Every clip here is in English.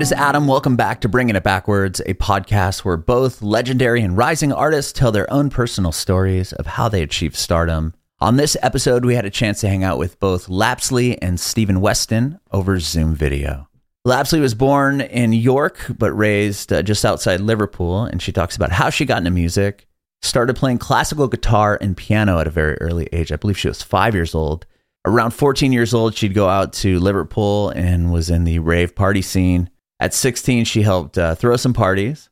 It is Adam. Welcome back to Bringing It Backwards, a podcast where both legendary and rising artists tell their own personal stories of how they achieved stardom. On this episode, we had a chance to hang out with both Lapsley and Steven Weston over Zoom video. Lapsley was born in York, but raised uh, just outside Liverpool, and she talks about how she got into music, started playing classical guitar and piano at a very early age. I believe she was five years old. Around 14 years old, she'd go out to Liverpool and was in the rave party scene. At 16, she helped uh, throw some parties,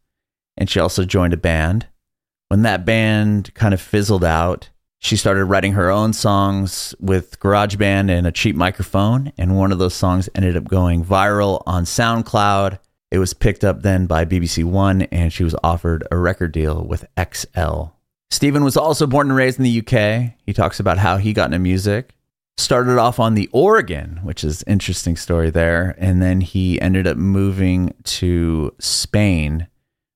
and she also joined a band. When that band kind of fizzled out, she started writing her own songs with GarageBand and a cheap microphone, and one of those songs ended up going viral on SoundCloud. It was picked up then by BBC One, and she was offered a record deal with XL. Steven was also born and raised in the UK. He talks about how he got into music. Started off on the organ, which is interesting story there, and then he ended up moving to Spain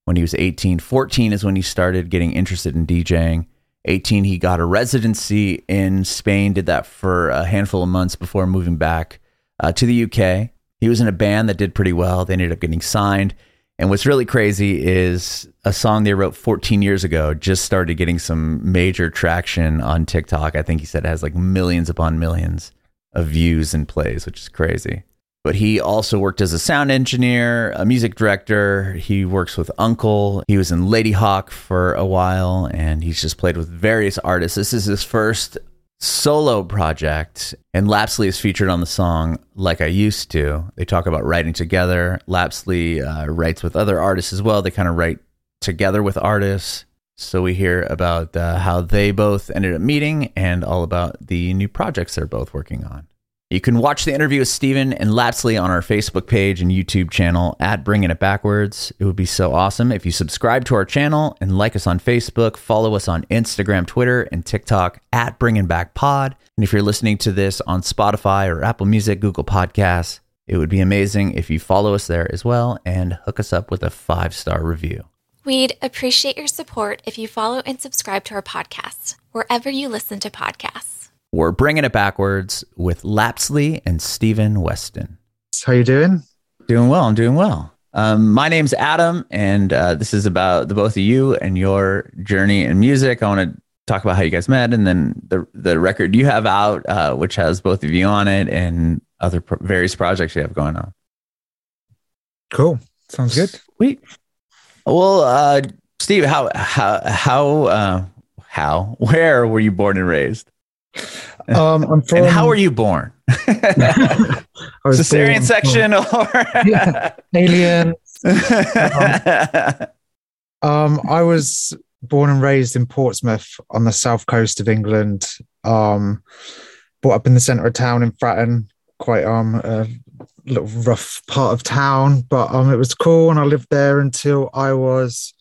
when he was 18. 14 is when he started getting interested in DJing 18, he got a residency in Spain, did that for a handful of months before moving back uh, to the UK. He was in a band that did pretty well. They ended up getting signed. And what's really crazy is a song they wrote 14 years ago just started getting some major traction on TikTok. I think he said it has like millions upon millions of views and plays, which is crazy but he also worked as a sound engineer, a music director. He works with UNKLE. He was in Ladyhawke for a while, and he's just played with various artists. This is his first solo project, and Lapsley is featured on the song Like I Used to. They talk about writing together. Lapsley uh, writes with other artists as well. They kind of write together with artists. So we hear about uh, how they both ended up meeting and all about the new projects they're both working on. You can watch the interview with Steven and Lapsley on our Facebook page and YouTube channel at Bringing It Backwards. It would be so awesome if you subscribe to our channel and like us on Facebook, follow us on Instagram, Twitter, and TikTok at Bringing Back Pod. And if you're listening to this on Spotify or Apple Music, Google Podcasts, it would be amazing if you follow us there as well and hook us up with a five star review. We'd appreciate your support if you follow and subscribe to our podcast wherever you listen to podcasts. We're bringing it backwards with Lapsley and Steven Weston. How you doing? Doing well. I'm doing well. Um, my name's Adam, and uh, this is about the both of you and your journey in music. I want to talk about how you guys met, and then the the record you have out, uh, which has both of you on it, and other pro- various projects you have going on. Cool. Sounds good. Sweet. Well, uh, Steve, how how how uh, how where were you born and raised? Um, I'm from, and how were you born? Cesarean born section or yeah, alien? Um, um, I was born and raised in Portsmouth on the south coast of England. Um, brought up in the centre of town in Fratton, quite um a little rough part of town, but um it was cool, and I lived there until I was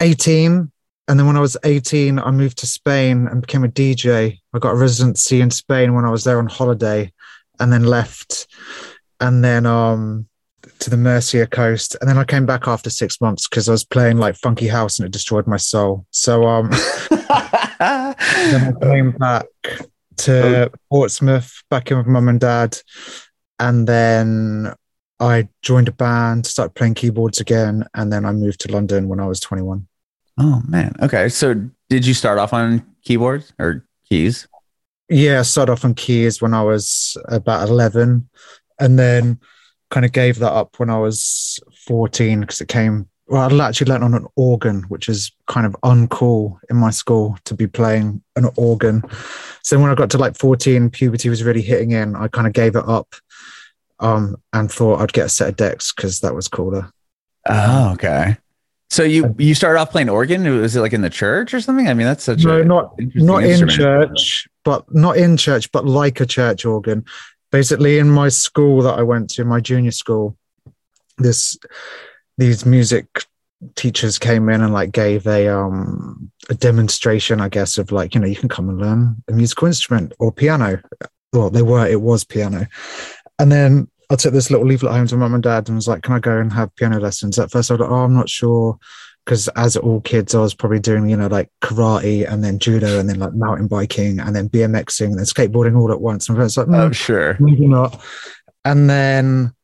18 and then when I was 18, I moved to Spain and became a DJ. I got a residency in Spain when I was there on holiday and then left and then um to the Murcia coast. And then I came back after six months because I was playing like funky house and it destroyed my soul. So um then I came back to Portsmouth, back in with mum and dad. And then I joined a band, started playing keyboards again, and then I moved to London when I was 21. Oh man. Okay. So did you start off on keyboards or keys? Yeah, I started off on keys when I was about 11 and then kind of gave that up when I was 14 because it came well, I actually learned on an organ, which is kind of uncool in my school to be playing an organ. So when I got to like 14, puberty was really hitting in. I kind of gave it up um, and thought I'd get a set of decks because that was cooler. Oh, okay. So you you started off playing organ? Was it like in the church or something? I mean, that's such no, a not not in church, but not in church, but like a church organ. Basically, in my school that I went to, my junior school, this these music teachers came in and like gave a um a demonstration, I guess, of like you know you can come and learn a musical instrument or piano. Well, they were it was piano, and then I took this little leaflet home to mum and dad and was like, "Can I go and have piano lessons?" At first, I was like, "Oh, I'm not sure," because as all kids, I was probably doing you know like karate and then judo and then like mountain biking and then BMXing and then skateboarding all at once. And I was like, "Oh, sure, maybe not." And then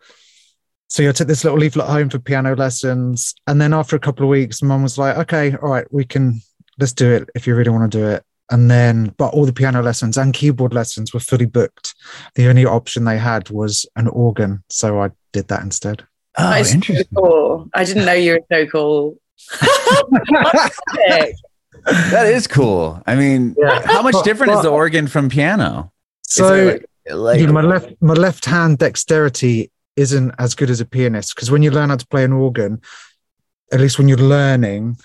so I took this little leaflet home for piano lessons. And then after a couple of weeks, mum was like, okay, all right, we can, let's do it if you really want to do it. And then, but all the piano lessons and keyboard lessons were fully booked. The only option they had was an organ. So I did that instead. Oh, That is so cool. I didn't know you were so cool. That is cool. I mean, Yeah. how much But- different is the organ from piano? So it like, you know, my left my left hand dexterity isn't as good as a pianist because when you learn how to play an organ, at least when you're learning,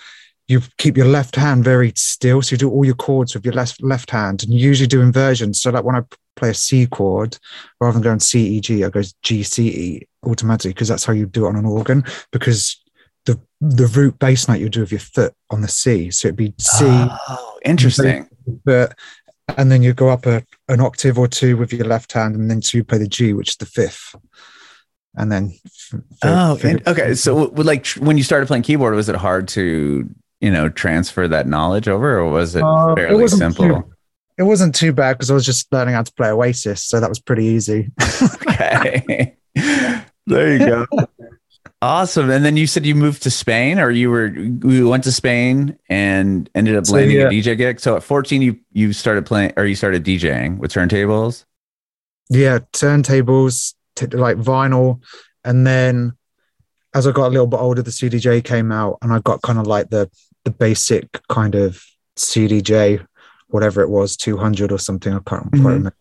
you keep your left hand very still. So you do all your chords with your left left hand, and you usually do inversions. So like when I play a C chord, rather than going C E G, I go G C E automatically because that's how you do it on an organ. Because the the root bass note you do with your foot on the C, so it'd be C oh, interesting. but and then you go up a, an octave or two with your left hand, and then so you play the G, which is the fifth, and then Oh, in- okay. So, like, when you started playing keyboard, was it hard to, you know, transfer that knowledge over, or was it Uh, it fairly wasn't simple? too- it wasn't too bad because I was just learning how to play Oasis, so that was pretty easy. okay. there you go. Awesome. And then you said you moved to Spain, or you were you went to Spain and ended up So, landing yeah. a DJ gig. So at 14, you you started playing, or you started DJing with turntables. yeah, turntables, t- like vinyl, and then as I got a little bit older, the CDJ came out, and I got kind of like the the basic kind of CDJ, whatever it was, two hundred or something. I can't quite Mhm. remember.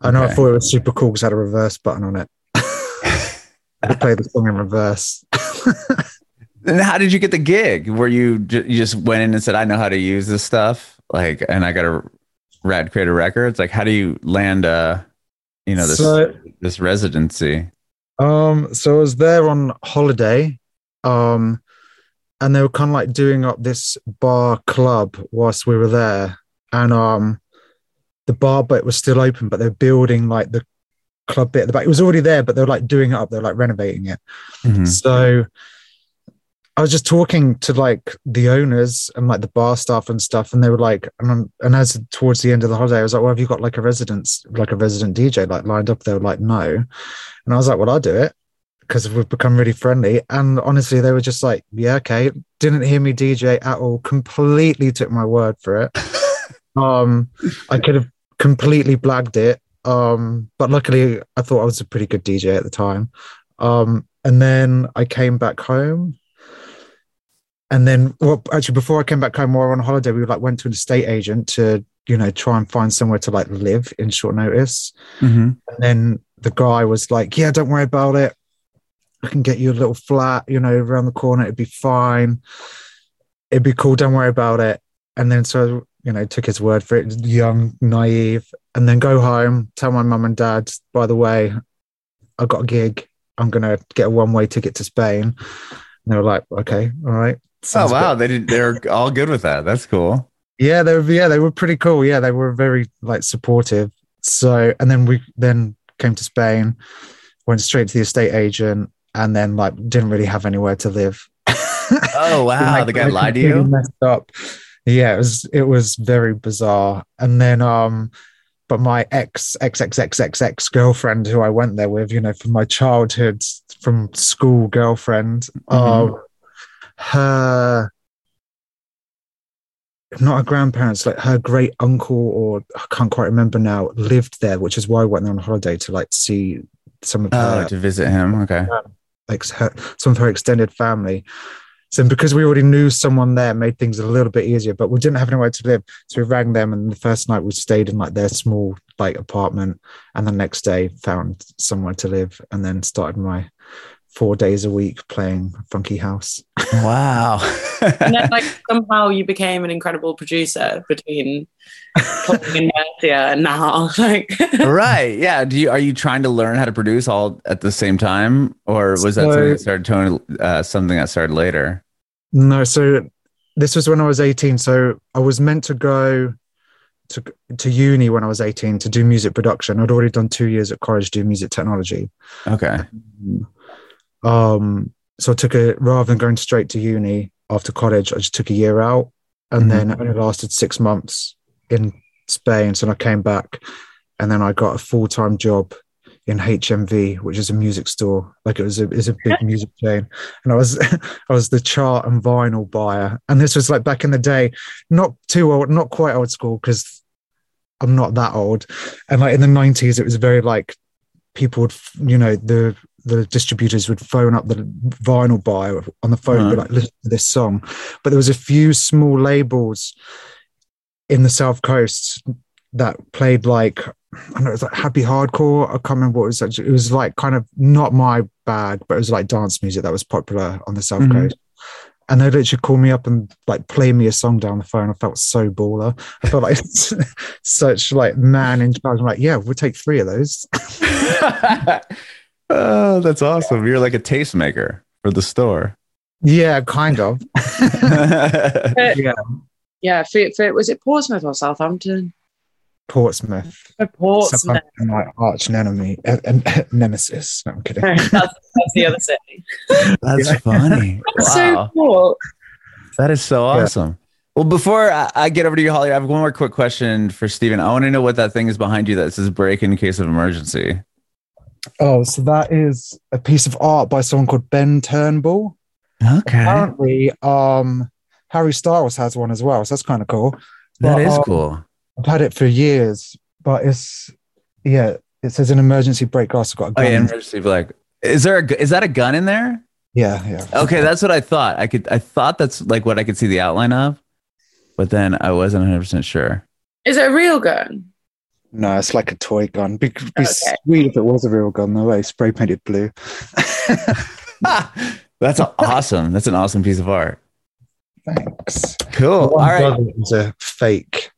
I know I thought it was super cool because it had a reverse button on it. I could play the song in reverse. And how did you get the gig? Were you you just went in and said, "I know how to use this stuff," like, and I got a Rad Creator Records. Like, how do you land a, you know, this So- this residency? Um, so I was there on holiday, um, and they were kind of like doing up this bar club whilst we were there, and um, the bar bit was still open, but they're building like the club bit at the back. It was already there, but they're like doing it up. They're like renovating it. Mhm. So I was just talking to like the owners and like the bar staff and stuff, and they were like, and, and as towards the end of the holiday, I was like, "Well, have you got like a residence, like a resident DJ, like lined up?" They were like, "No," and I was like, "Well, I'll do it." Because we've become really friendly, and honestly, they were just like, "Yeah, okay." Didn't hear me DJ at all. Completely took my word for it. um, I could have completely blagged it, um, but luckily, I thought I was a pretty good DJ at the time. Um, and then I came back home. And then, well, actually, before I came back home, we were on holiday. We like went to an estate agent to, you know, try and find somewhere to like live in short notice. Mhm. And then the guy was like, "Yeah, don't worry about it. I can get you a little flat, you know, around the corner. It'd be fine. It'd be cool. Don't worry about it." And then so, you know, took his word for it. Young, naive, and then go home, tell my mum and dad, "By the way, I got a gig. I'm gonna get a one way ticket to Spain." And they were like, "Okay, all right." Oh wow, good." they did, they're all good with that. That's cool. Yeah, they were. Yeah, they were pretty cool. Yeah, they were very like supportive. So, and then we then came to Spain, went straight to the estate agent, and then like didn't really have anywhere to live. Oh wow, Like, the guy lied to you. Messed up. Yeah, it was it was very bizarre. And then um, but my ex ex ex ex ex ex girlfriend who I went there with, you know, from my childhood, from school girlfriend, Mhm. um, her not her grandparents, like her great uncle, or I can't quite remember now, lived there, which is why I went there on holiday to like see some of Oh, her to visit him. Okay. Like her, some of her extended family. So because we already knew someone there, made things a little bit easier. But we didn't have anywhere to live, so we rang them. And the first night we stayed in like their small like apartment, and the next day found somewhere to live, and then started my four days a week playing funky house. Wow. and then like somehow you became an incredible producer between playing in Murcia and now. Like right. Yeah. Do you are you trying to learn how to produce all at the same time, or was that So- something that started tone, uh, something that started later? No, so this was when I was 18. So I was meant to go to to uni when I was 18 to do music production. I'd already done two years at college doing music technology. Okay. Um, so I took a rather than going straight to uni after college, I just took a year out, and Mhm. then it only lasted six months in Spain. So I came back, and then I got a full time job in HMV, which is a music store. Like it was a, was a big music chain. And I was I was the chart and vinyl buyer. And this was like back in the day, not too old, not quite old school, because I'm not that old. And like in the 90s, it was very like people would, you know, the the distributors would phone up the vinyl buyer on the phone and be like, listen to this song. But there was a few small labels in the South Coast that played like I don't know, it was like happy hardcore. I can't remember what it was. Actually. It was like kind of not my bag, but it was like dance music that was popular on the South Mhm. Coast. And they literally call me up and like play me a song down the phone. I felt so baller. I felt like such like man in charge. I'm like, yeah, we'll take three of those. oh, that's awesome. You're like a tastemaker for the store. Yeah, kind of. yeah, Yeah, for, for, was it Portsmouth or Southampton? Portsmouth. For Portsmouth. My arch enemy, uh, uh, nemesis. No, I'm kidding. that's, that's the other city. That's funny. That's Wow. so cool. That is so Yeah. awesome. Well, before I, I get over to you, Holly, I have one more quick question for Steven. I want to know what that thing is behind you that says break in case of emergency. Oh, so that is a piece of art by someone called Ben Turnbull. Okay. Apparently, um, Harry Styles has one as well, so that's kind of cool. That But, is um, cool. I've had it for years, but it's yeah, it says an emergency brake glass. I've got a Oh, gun. yeah, emergency like is there a is that a gun in there? yeah, yeah. Okay, that's what I thought. I could I thought that's like what I could see the outline of, but then I wasn't 100 percent sure. Is it a real gun? No, it's like a toy gun. Be, be Okay. sweet if it was a real gun, though. Eh? Spray painted blue. that's awesome. That's an awesome piece of art. Thanks. Cool. All One right. brother was a fake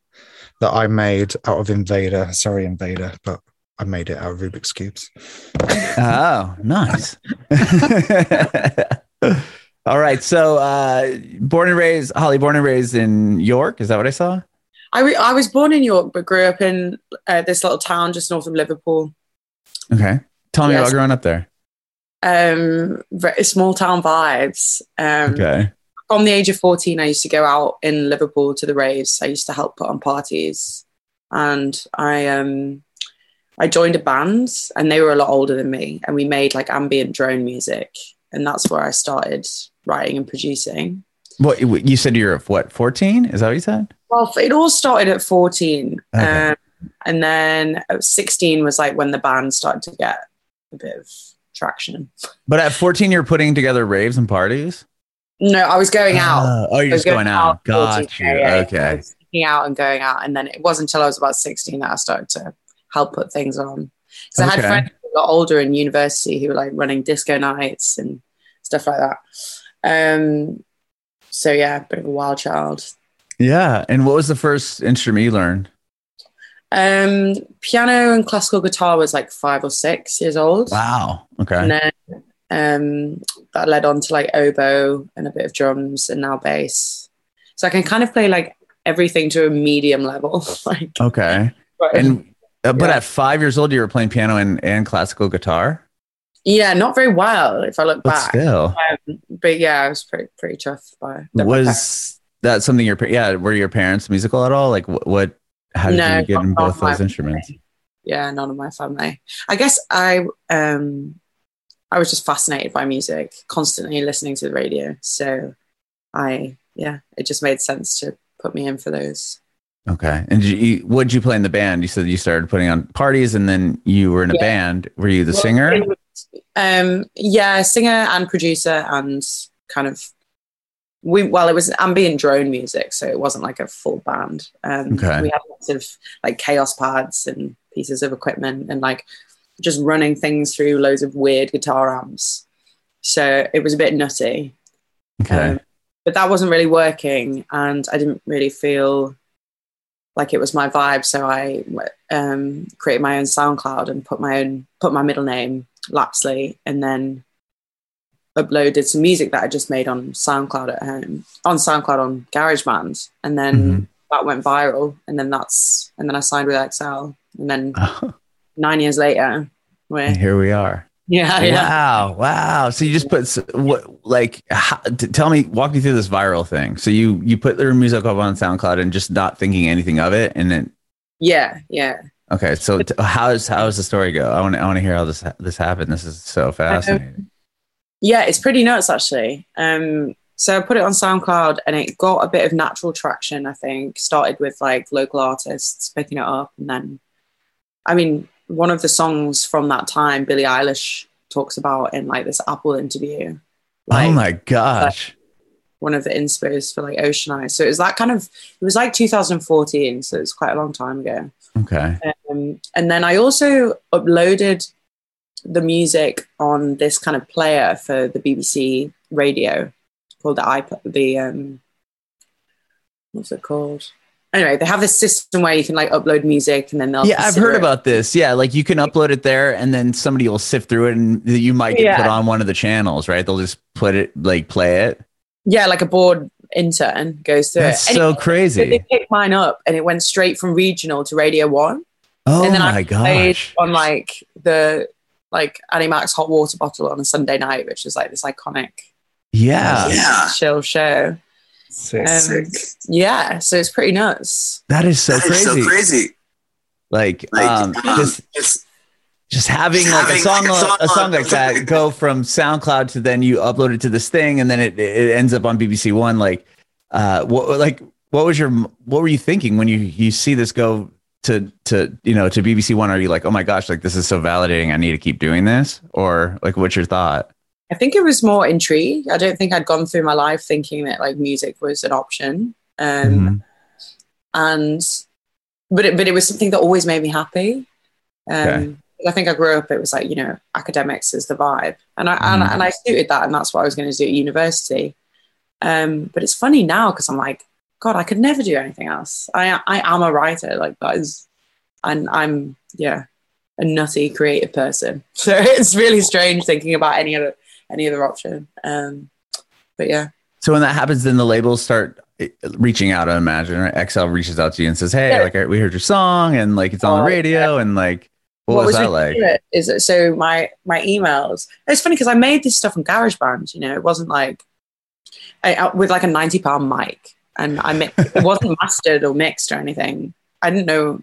that I made out of Invader. Sorry, Invader, but I made it out of Rubik's cubes. Oh, nice. All right. So, uh, born and raised, Holly, born and raised in York. Is that what I saw? I, re- I was born in York, but grew up in uh, this little town just north of Liverpool. Okay. Tell me Yes. about growing up there. Um, very small town vibes. Um, Okay. From the age of 14, I used to go out in Liverpool to the raves. I used to help put on parties. And I um, I joined a band, and they were a lot older than me. And we made like ambient drone music. And that's where I started writing and producing. What you said you're what 14? Is that what you said? Well, it all started at 14. Okay. Um, and then 16 was like when the band started to get a bit of traction. But at 14, you're putting together raves and parties. No, I was going out. Oh, oh, you're just going out. at 14, Got you. yeah, yeah. I Okay. was sneaking out and going out. And then it wasn't until I was about 16 that I started to help put things on. Because I had friends who got older in university who were like running disco nights and stuff like that. Um, so yeah, bit of a wild child. Yeah. And what was the first instrument you learned? Um, piano and classical guitar was like five or six years old. Wow. Okay. And then um, that led on to like oboe and a bit of drums and now bass. So I can kind of play like everything to a medium level. like, Okay. but- And uh, but Yeah. at five years old, you were playing piano and, and classical guitar. Yeah, not very well if I look But back. still, But yeah, I was pretty pretty tough. By was that something your yeah? Were your parents musical at all? Like what? what how did No, you get in both those instruments? yeah, none of my family. I guess I um I was just fascinated by music, constantly listening to the radio. So I yeah, it just made sense to put me in for those. Okay. And did you, what did you play in the band? You said you started putting on parties, and then you were in a Yeah. band. Were you the Well, singer? Um, yeah, singer and producer, and kind of we. Well, it was ambient drone music, so it wasn't like a full band. Um, Okay. We had lots of like Kaoss pads and pieces of equipment, and like just running things through loads of weird guitar amps. So it was a bit nutty. Okay. Um, but that wasn't really working, and I didn't really feel like it was my vibe. So I um, created my own SoundCloud and put my own put my middle name Lapsley, and then uploaded some music that I just made on SoundCloud at home on SoundCloud on GarageBand, and then Mhm. that went viral, and then that's and then I signed with XL, and then nine years later, we're and here we are. Yeah yeah. Wow. Wow. So you just put what like how, tell me walk me through this viral thing. So you you put their music up on SoundCloud and just not thinking anything of it and then Yeah, yeah. Okay, so t- how's how does the story go? I want I want to hear how this this happened. This is so fascinating. Yeah, it's pretty nuts actually. Um, so I put it on SoundCloud and it got a bit of natural traction. I think started with like local artists picking it up, and then, I mean, one of the songs from that time, Billie Eilish talks about in like this Apple interview. Like, oh my gosh! one of the inspos for like Ocean Eyes. So it was that kind of. It was like 2014, so it's quite a long time ago. Okay. Um, and then I also uploaded the music on this kind of player for the BBC radio called the iPod. The um, what's it called? Anyway, they have this system where you can like upload music and then they'll. Yeah, I've heard it. about this. Yeah, like you can upload it there, and then somebody will sift through it, and you might get Yeah. put on one of the channels, right? They'll just put it, like, play it. Yeah, like a board intern goes through That's it. so Anyway, so crazy. they picked mine up and it went straight from regional to Radio One. Oh and then my I played gosh! on like the like Annie Mac's hot water bottle on a Sunday night, which is like this iconic Yeah, chill show. Sick. Um, yeah, so it's pretty nuts. that is so That is crazy. so crazy. Like, Like, um, um, just just just having Just like a song, like, a song a song like that go from SoundCloud to then you upload it to this thing, and then it, it ends up on BBC One. Like, uh, what like what was your what were you thinking when you you see this go to to you know to BBC One? Are you like, oh my gosh, like this is so validating. I need to keep doing this, or like what's your thought? I think it was more intrigue. I don't think I'd gone through my life thinking that like music was an option. Um, Mhm. and but it, but it was something that always made me happy. Um, Okay. I think I grew up. It was like you know, academics is the vibe, and I and, Mhm. and I suited that, and that's what I was going to do at university. Um, but it's funny now because I'm like, God, I could never do anything else. I I am a writer, like that is, and I'm yeah, a nutty creative person. So it's really strange thinking about any other any other option. Um, but yeah. So when that happens, then the labels start eh, reaching out. I imagine right? XL reaches out to you and says, "Hey, Yeah. like we heard your song, and like it's on the Oh, radio, and like what, was, that like?" Is it so? My my emails. It's funny because I made this stuff on GarageBand. You know, it wasn't like I- with like a ninety pound mic, and I mi- it wasn't mastered or mixed or anything. I didn't know.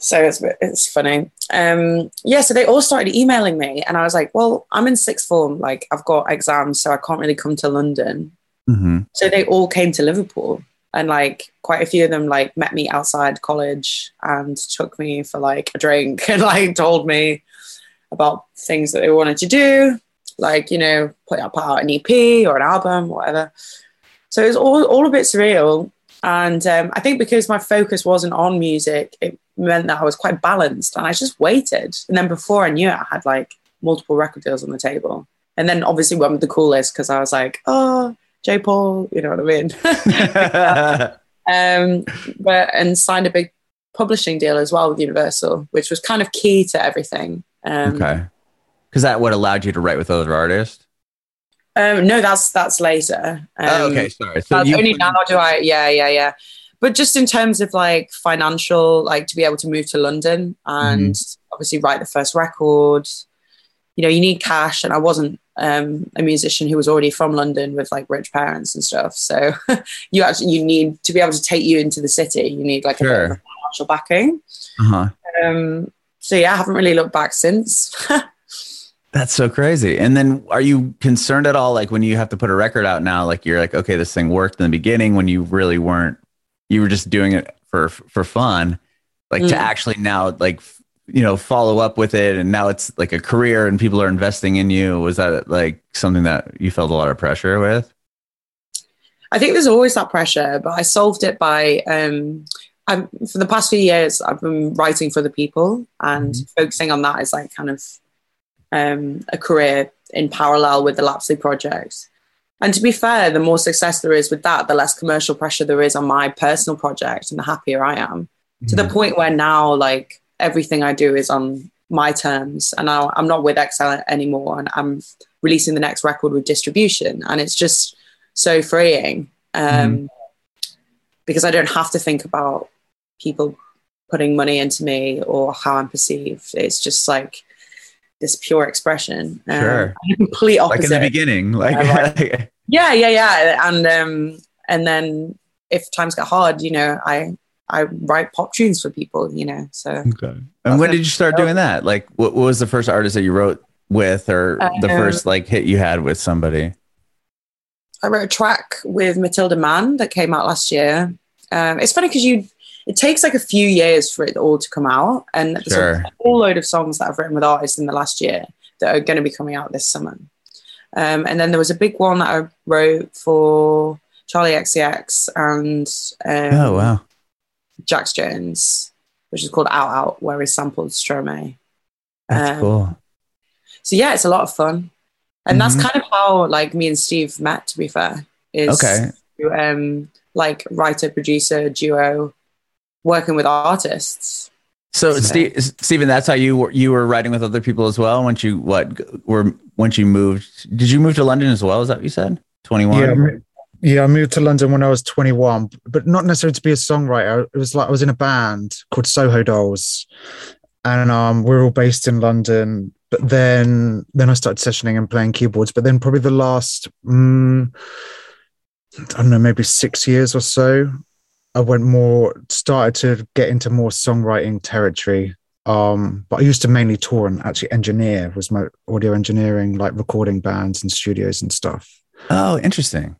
So it's it's funny. Um, yeah, so they all started emailing me, and I was like, "Well, I'm in sixth form. Like, I've got exams, so I can't really come to London." hmm so they all came to Liverpool and like quite a few of them like met me outside college and took me for like a drink and like told me about things that they wanted to do like you know put out, put out an ep or an album whatever so it was all, all a bit surreal and um, i think because my focus wasn't on music it meant that i was quite balanced and i just waited and then before i knew it i had like multiple record deals on the table and then obviously went the coolest because i was like oh J. Paul, you know what I mean? um, but and signed a big publishing deal as well with Universal, which was kind of key to everything. Um, okay, because that what allowed you to write with other artists. um, no, that's that's later. Um, oh, okay, sorry. So you only now do I? Yeah, yeah, yeah. But just in terms of like financial, like to be able to move to London and Mm-hmm. obviously write the first record, you know, you need cash. And I wasn't um, a musician who was already from London with like rich parents and stuff. So you actually you need to be able to take you into the city. You need like a bit of Sure. a financial backing. Uh-huh. Um, so yeah, I haven't really looked back since. That's so crazy. And then are you concerned at all like when you have to put a record out now like you're like okay this thing worked in the beginning when you really weren't you were just doing it for for fun like to Mm. actually now like you know follow up with it and now it's like a career and people are investing in you was that like something that you felt a lot of pressure with? I think there's always that pressure, but I solved it by um, I'm, for the past few years I've been writing for the people and focusing on that as like kind of um, a career in parallel with the Lapsley project. And to be fair, the more success there is with that, the less commercial pressure there is on my personal project, and the happier I am. To the point where now, like everything I do is on my terms, and I, I'm not with XL anymore, and I'm releasing the next record with distribution, and it's just so freeing um, because I don't have to think about people putting money into me or how I'm perceived. It's just like this pure expression. Um, Sure. the complete like in the beginning like Yeah, Yeah, yeah. And um, and then if times get hard, you know, I I write pop tunes for people, you know. So Okay. And when did you start doing that? Like, what, what was the first artist that you wrote with, or the Uh, first like hit you had with somebody? I wrote a track with Matilda Mann that came out last year. Um, it's funny because you it takes like a few years for it all to come out, and there's Sure. a whole load of songs that I've written with artists in the last year that are going to be coming out this summer. Um, and then there was a big one that I wrote for Charli XCX and um, oh wow. Jax Jones, which is called Out Out, where he sampled Stromae. That's Um, cool. So yeah, it's a lot of fun, and that's Mhm. kind of how like me and Steve met. To be fair, is Okay. through, um, like writer producer duo, working with artists. So, so- Steve, Steven, that's how you were, you were writing with other people as well. Once you what were once you moved, did you move to London as well? Is that what you said? Twenty one. Yeah, I yeah. I moved to London when I was 21, but not necessarily to be a songwriter. It was like I was in a band called Soho Dolls, and um, we're all based in London. But then, then I started sessioning and playing keyboards. But then, probably the last, mm, I don't know, maybe six years or so, I went more, started to get into more songwriting territory. Um, but I used to mainly tour and actually engineer was my audio engineering, like recording bands and studios and stuff. Oh, interesting.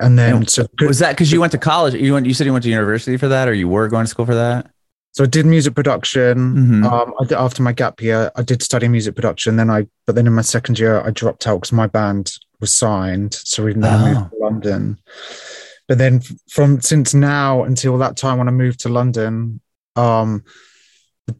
And then And so Was that because you went to college? You went. You said you went to university for that, or you were going to school for that? so I did music production. Mhm. Um, I did, after my gap year, I did study music production. Then I, but then in my second year, I dropped out because my band was signed. So we then moved to London. But then from since now until that time when I moved to London, um,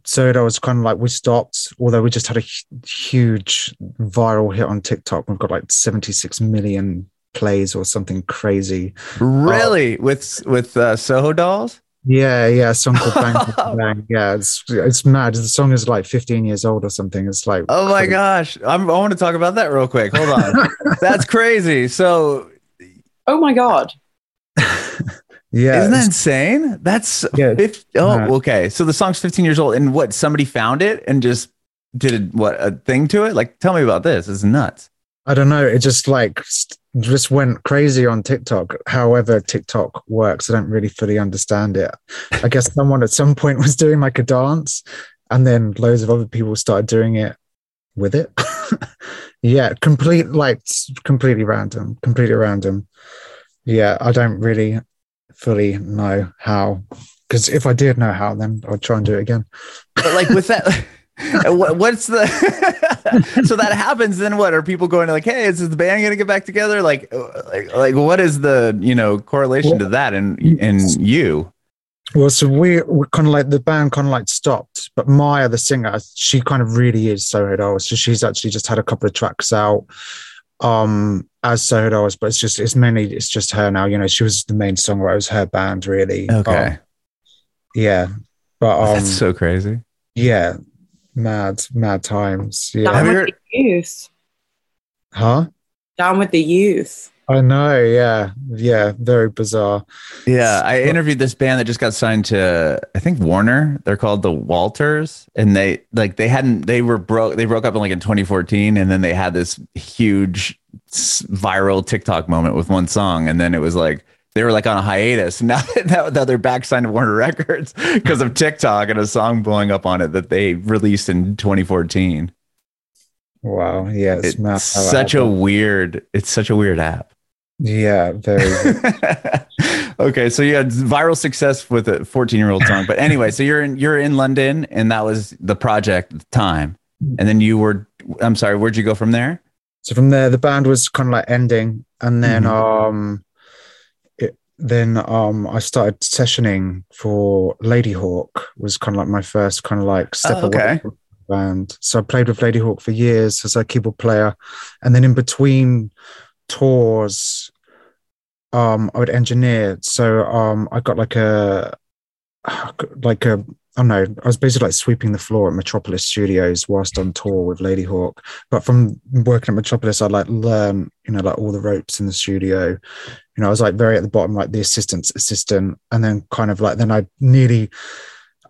so that was kind of like we stopped. Although we just had a huge viral hit on TikTok. We've got like seventy six million plays or something crazy. Really? with with uh, Soho Dolls? Yeah, yeah, a song called Bang Bang Bang. Yeah, it's it's mad. The song is like 15 years old or something. It's like Oh my crazy. gosh! I'm, I want to talk about that real quick. Hold on. That's crazy. So, Oh my god! Yeah, isn't that insane? That's Yeah, 50, oh, mad. okay. So the song's 15 years old, and what? Somebody found it and just did what a thing to it. Like, tell me about this. It's nuts. I don't know. It just like just went crazy on TikTok. However, TikTok works, I don't really fully understand it. I guess someone at some point was doing like a dance, and then loads of other people started doing it with it. yeah, complete like completely random, completely random. Yeah, I don't really fully know how. Because if I did know how, then I'd try and do it again. But like with that, what's the? so that happens. Then what? Are people going to like, "Hey, is the band going to get back together?" Like, uh, like, like, what is the you know correlation to that and and you? Well, so we we kind of like the band kind of like stopped, but Maya, the singer, she kind of really is Soho Dolls. So she's actually just had a couple of tracks out um as Soho Dolls, but it's just it's mainly it's just her now. You know, she was the main songwriter, it was her band really. Okay, Um, yeah. But um that's so crazy. yeah, mad, mad times. Down Yeah. Have you with the youth. Huh? Down with the youth. I know, yeah. Yeah, very bizarre. Yeah, I interviewed this band that just got signed to I think Warner. They're called the Walters, and they like they hadn't they were broke they broke up in like in 2014, and then they had this huge s- viral TikTok moment with one song, and then it was like they were like on a hiatus. Now that now they're back signed to Warner Records because of TikTok and a song blowing up on it that they released in 2014. Wow. Yeah, it's, It's mad. how that such a weird. It's such a weird app. Yeah, very okay, so you had viral success with a 14 year old song, but anyway, so you're in you're in London, and that was the project at the time, and then you were. I'm sorry, where'd you go from there? So from there the band was kind of like ending and then Mhm. um it, then um i started sessioning for Ladyhawke was kind of like my first kind of like step Oh, okay. away from the band so i played with Ladyhawke for years as a keyboard player and then in between tours um i would engineer so um i got like a like a I don't know. I was basically like sweeping the floor at Metropolis Studios whilst on tour with Ladyhawke. But from working at Metropolis, I'd like learn, you know, like all the ropes in the studio. You know, I was like very at the bottom, like the assistant's assistant, and then kind of like then I nearly,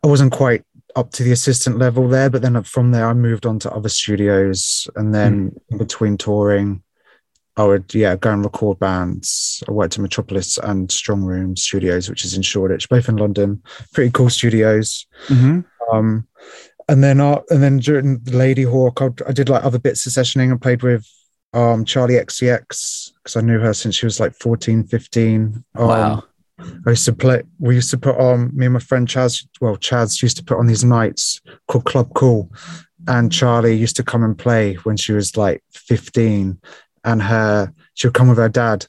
I wasn't quite up to the assistant level there, but then uh, from there I moved on to other studios, and then hmm. in between touring, I would yeah go and record bands. I worked in Metropolis and Strongroom Studios, which is in Shoreditch, both in London. Pretty cool studios. Mm-hmm. Um, and then uh, and then during Ladyhawke, I, I did like other bits of sessioning. I played with um Charli XCX because I knew her since she was like 14, 15. Um, Wow. I used to play. We used to put on. Me and my friend Chaz. Well, Chaz used to put on these nights called Club Cool, and Charli used to come and play when she was like fifteen, and her she would come with her dad,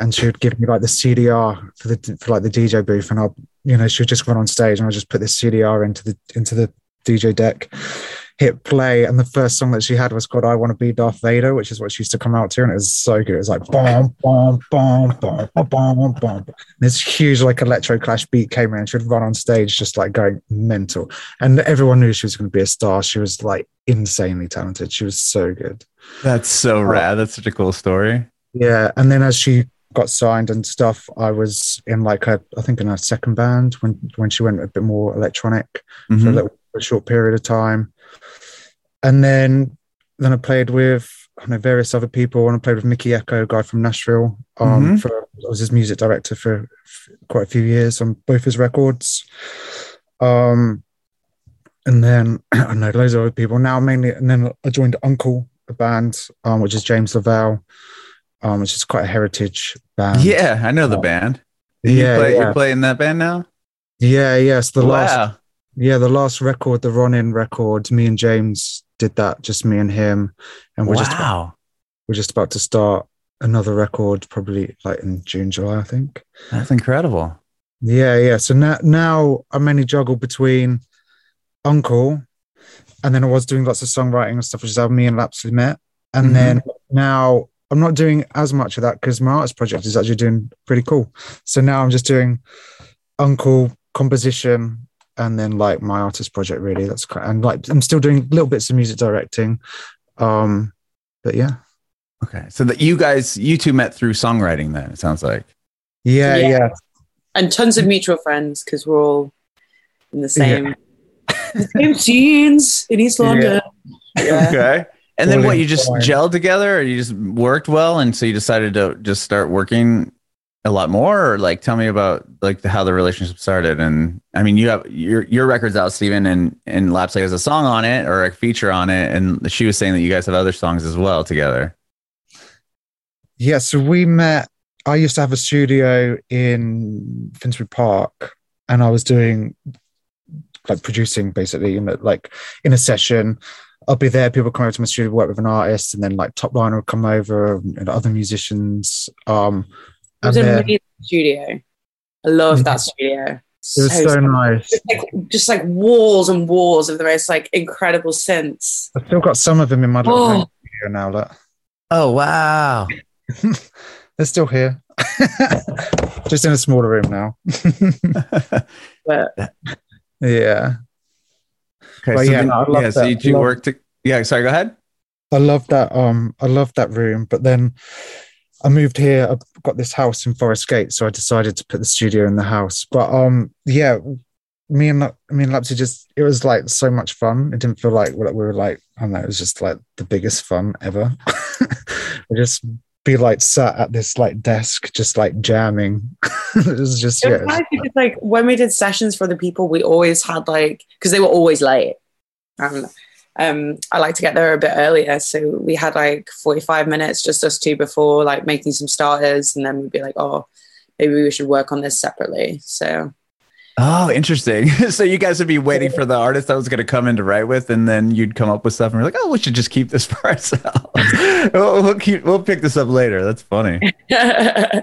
and she would give me like the CDR for the for like the DJ booth, and I'll you know she would just run on stage, and I'll just put the CDR into the into the DJ deck, hit play, and the first song that she had was called "I Want to Be Darth Vader," which is what she used to come out to, and it was so good. It was like bom bom bom bom bom bom bom. This huge like electro clash beat came in, and she'd run on stage just like going mental, and everyone knew she was going to be a star. She was like insanely talented. She was so good. That's so rad. That's such a cool story. Yeah, and then as she got signed and stuff, I was in like her, I think in her second band when when she went a bit more electronic for a Mhm. A short period of time, and then then I played with I know various other people, and I played with Mikki Ekko, a guy from Nashville. Um, Mhm. for I was his music director for, for quite a few years on both his records. Um, and then I know loads of other people now, mainly, and then I joined UNKLE, a band, um, which is James Lavelle, um, which is quite a heritage band. yeah, I know the band. You yeah, play, yeah, You're playing that band now? yeah, yes. The last, wow. Yeah, the last record, the Ronin record, me and James did that, just me and him, and we're just about, we're just about to start another record, probably like in June, July, I think. That's incredible. Yeah, yeah. So now, now I mainly juggle between UNKLE, and then I was doing lots of songwriting and stuff, which is how me and Lapsley met. And Mhm. then now I'm not doing as much of that because my artist project is actually doing pretty cool. So now I'm just doing UNKLE composition and then like my artist project. Really, that's kind and like I'm still doing little bits of music directing. Um, but yeah, Okay. So that you guys, you two met through songwriting then, it sounds like. yeah, Yeah. yeah. and tons of mutual friends because we're all in the same the same scenes in East London. Yeah. Okay. And then All what, you just gelled together or you just worked well? And so you decided to just start working a lot more or like tell me about like how the relationship started. And I mean, you have your, your record's out, Steven, and, and Lapsley has a song on it or a feature on it. And she was saying that you guys have other songs as well together. Yeah, so we met. I used to have a studio in Finsbury Park, and I was doing like producing basically, in the, like in a session. I'll be there. People come over to my studio, work with an artist, and then like Top Liner will come over and other musicians. Um, It was and an then, amazing studio. I love that studio. it was so nice. just like just like walls and walls of the most like incredible synths. I've still got some of them in my little Oh. studio now. Look, Oh, wow. they're still here, just in a smaller room now. But yeah. Okay. But so yeah, then- no, yeah, so you two Love- worked. To, yeah. Sorry. Go ahead. I love that. Um, I love that room. But then I moved here. I've got this house in Forest Gate, so I decided to put the studio in the house. But um, yeah, me and me and Lapsy just it was like so much fun. It didn't feel like we were like I don't know. It was just like the biggest fun ever. we just be like sat at this like desk, just like jamming. it was just it yeah. was nice because like when we did sessions for the people, we always had like because they were always late. Um, um, I like to get there a bit earlier, so we had like forty-five minutes just us two before like making some starters, and then we'd be like, oh, maybe we should work on this separately. So Oh, interesting. so you guys would be waiting for the artist that was going to come in to write with, and then you'd come up with stuff, and we're like, "Oh, we should just keep this for ourselves. we'll, we'll keep, we'll pick this up later." That's funny. yeah,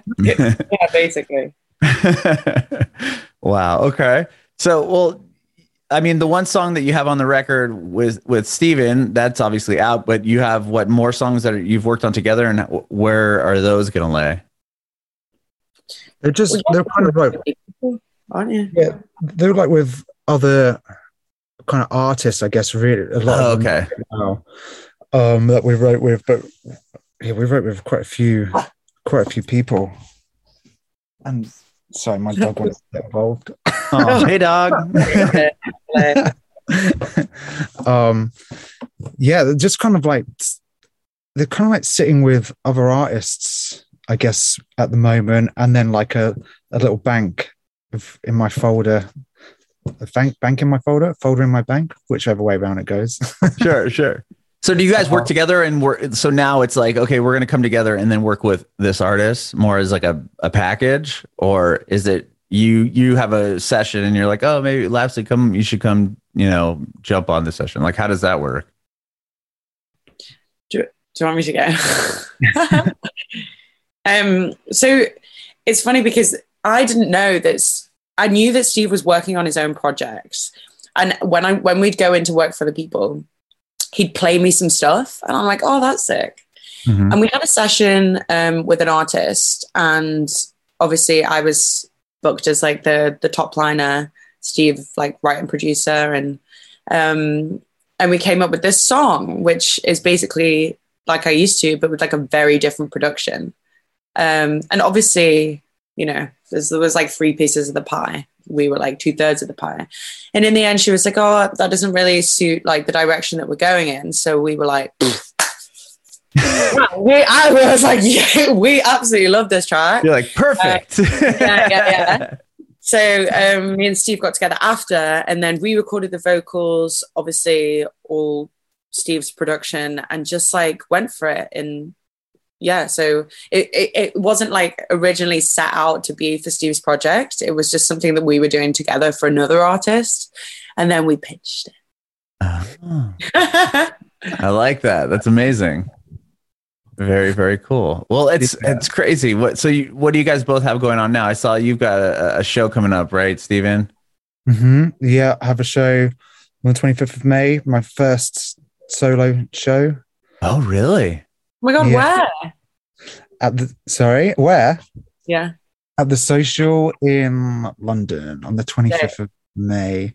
basically. wow. Okay. So, well, I mean, the one song that you have on the record with with Steven, that's obviously out, but you have what more songs that you've worked on together, and where are those going to lay? They're just they're kind of like aren't you? yeah, they're like with other kind of artists, I guess. Really, a lot. Oh, of them okay. now, um, that we wrote with, but yeah, we wrote with quite a few, quite a few people. And sorry, my dog wants to get involved. Oh, hey, dog. Um, yeah, just kind of like they're kind of like sitting with other artists, I guess, at the moment, and then like a, a little bank of, in my folder, a bank bank in my folder, folder in my bank, whichever way around it goes. sure, sure. So do you guys work together and work? So now it's like, okay, we're going to come together and then work with this artist more as like a, a package, or is it you you have a session and you're like, oh, maybe Låpsley, come, you should come, you know, jump on the session. Like, how does that work? Do, do you want me to go? um, so it's funny because I didn't know that. I knew that Steve was working on his own projects, and when I when we'd go into work for the people, he'd play me some stuff, and I'm like, oh, that's sick. Mm-hmm. And we had a session um, with an artist, and obviously I was booked as like the the top liner, Steve like writer producer, and um, and we came up with this song, which is basically like I used to, but with like a very different production. Um, and obviously, you know, there was like three pieces of the pie. We were like two thirds of the pie. And in the end, she was like, oh, that doesn't really suit like the direction that we're going in. So we were like, we, I was like, yeah, we absolutely love this track. You're like, perfect. Uh, yeah, yeah, yeah. So um, me and Steve got together after, and then we recorded the vocals, obviously all Steve's production, and just like went for it. And yeah, so it, it, it wasn't like originally set out to be for Steve's project. It was just something that we were doing together for another artist, and then we pitched it. Oh. I like that. That's amazing. Very, very cool. Well, it's yeah. it's crazy. What so you what do you guys both have going on now? I saw you've got a, a show coming up, right, Steven? Mm-hmm. Yeah, I have a show on the 25th of May, my first solo show. Oh, really? Oh my god, yeah. where? At the sorry, where? Yeah. At the social in London on the 25th of May.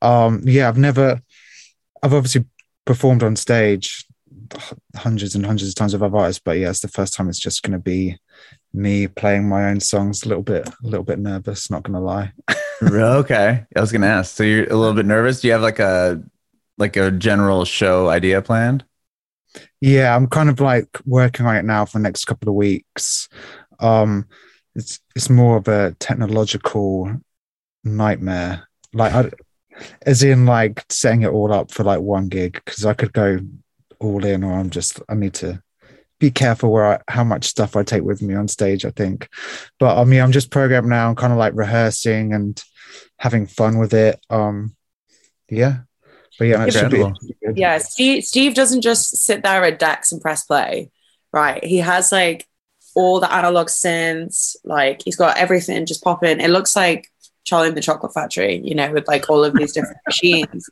Um, yeah, I've never I've obviously performed on stage hundreds and hundreds of times with other artists, but yeah, it's the first time it's just going to be me playing my own songs. A little bit, a little bit nervous. Not going to lie. okay, I was going to ask. So you're a little bit nervous. Do you have like a like a general show idea planned? Yeah, I'm kind of like working on it now for the next couple of weeks. Um, it's it's more of a technological nightmare. Like I, as in like setting it all up for like one gig because I could go all in, or I'm just I need to be careful where I, how much stuff I take with me on stage. I think, but I mean, I'm just programmed now. I'm kind of like rehearsing and having fun with it. Um, yeah, but yeah, be, yeah. Steve Steve doesn't just sit there at decks and press play, right? He has like all the analog synths, like he's got everything just popping. It looks like Charlie in the Chocolate Factory, you know, with like all of these different machines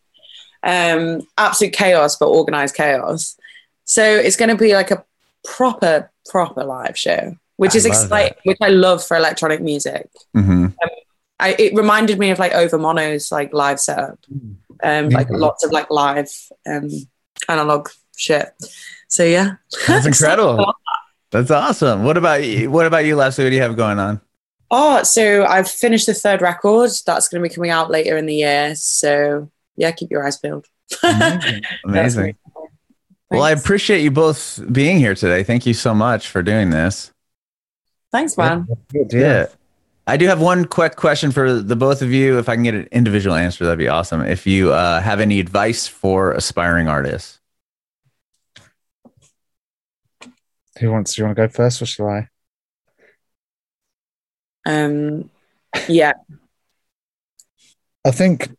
um, absolute chaos, but organized chaos. So it's going to be like a proper, proper live show, which I is exciting, which I love for electronic music. Mm-hmm. Um, I, it reminded me of like Overmono's like live setup, um, like lots of like live um, analog shit. So yeah, that's incredible. that's awesome. What about you? What about you, Låpsley? What do you have going on? Oh, so I've finished the third record. That's going to be coming out later in the year. So yeah, keep your eyes peeled. Amazing. Amazing. well, I appreciate you both being here today. Thank you so much for doing this. Thanks, man. Yeah. Yeah. I do have one quick question for the both of you. If I can get an individual answer, that'd be awesome. If you uh, have any advice for aspiring artists, who wants? Do you want to go first, or shall I? Um, yeah. I think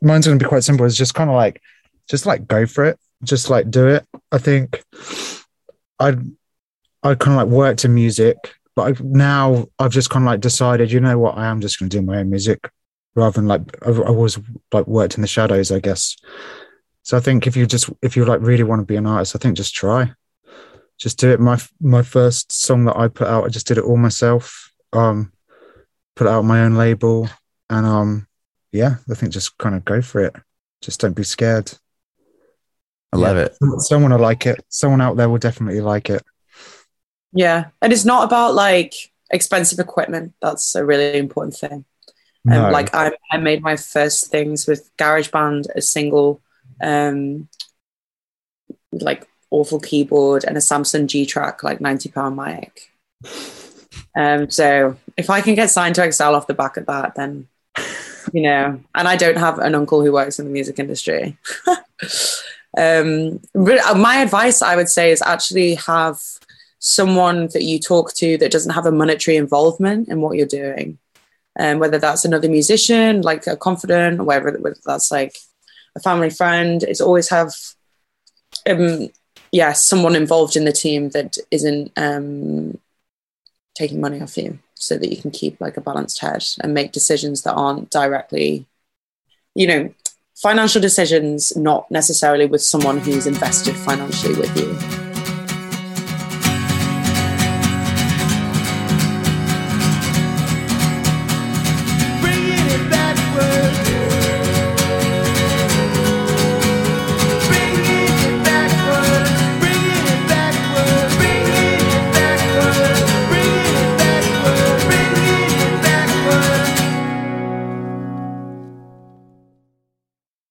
mine's going to be quite simple. It's just kind of like, just like go for it. Just like do it. I think I I kind of like worked in music, but I've, now I've just kind of like decided, you know what, I am just going to do my own music rather than like I, I was like worked in the shadows, I guess. So I think if you just if you like really want to be an artist, I think just try, just do it. My my first song that I put out, I just did it all myself. Um, put out my own label, and um, yeah, I think just kind of go for it. Just don't be scared. I love it. Someone will like it. Someone out there will definitely like it. Yeah. And it's not about like expensive equipment. That's a really important thing. No. Um, like I, I made my first things with GarageBand, a single, um, like awful keyboard and a Samson G Track like ninety pound mic. Um, so if I can get signed to XL off the back of that, then you know, and I don't have an uncle who works in the music industry. um, but uh, my advice, I would say, is actually have someone that you talk to that doesn't have a monetary involvement in what you're doing. Um, whether that's another musician, like a confidant, or whether, whether that's like a family friend, it's always have, um, yeah, someone involved in the team that isn't um, taking money off you so that you can keep like a balanced head and make decisions that aren't directly you know financial decisions not necessarily with someone who's invested financially with you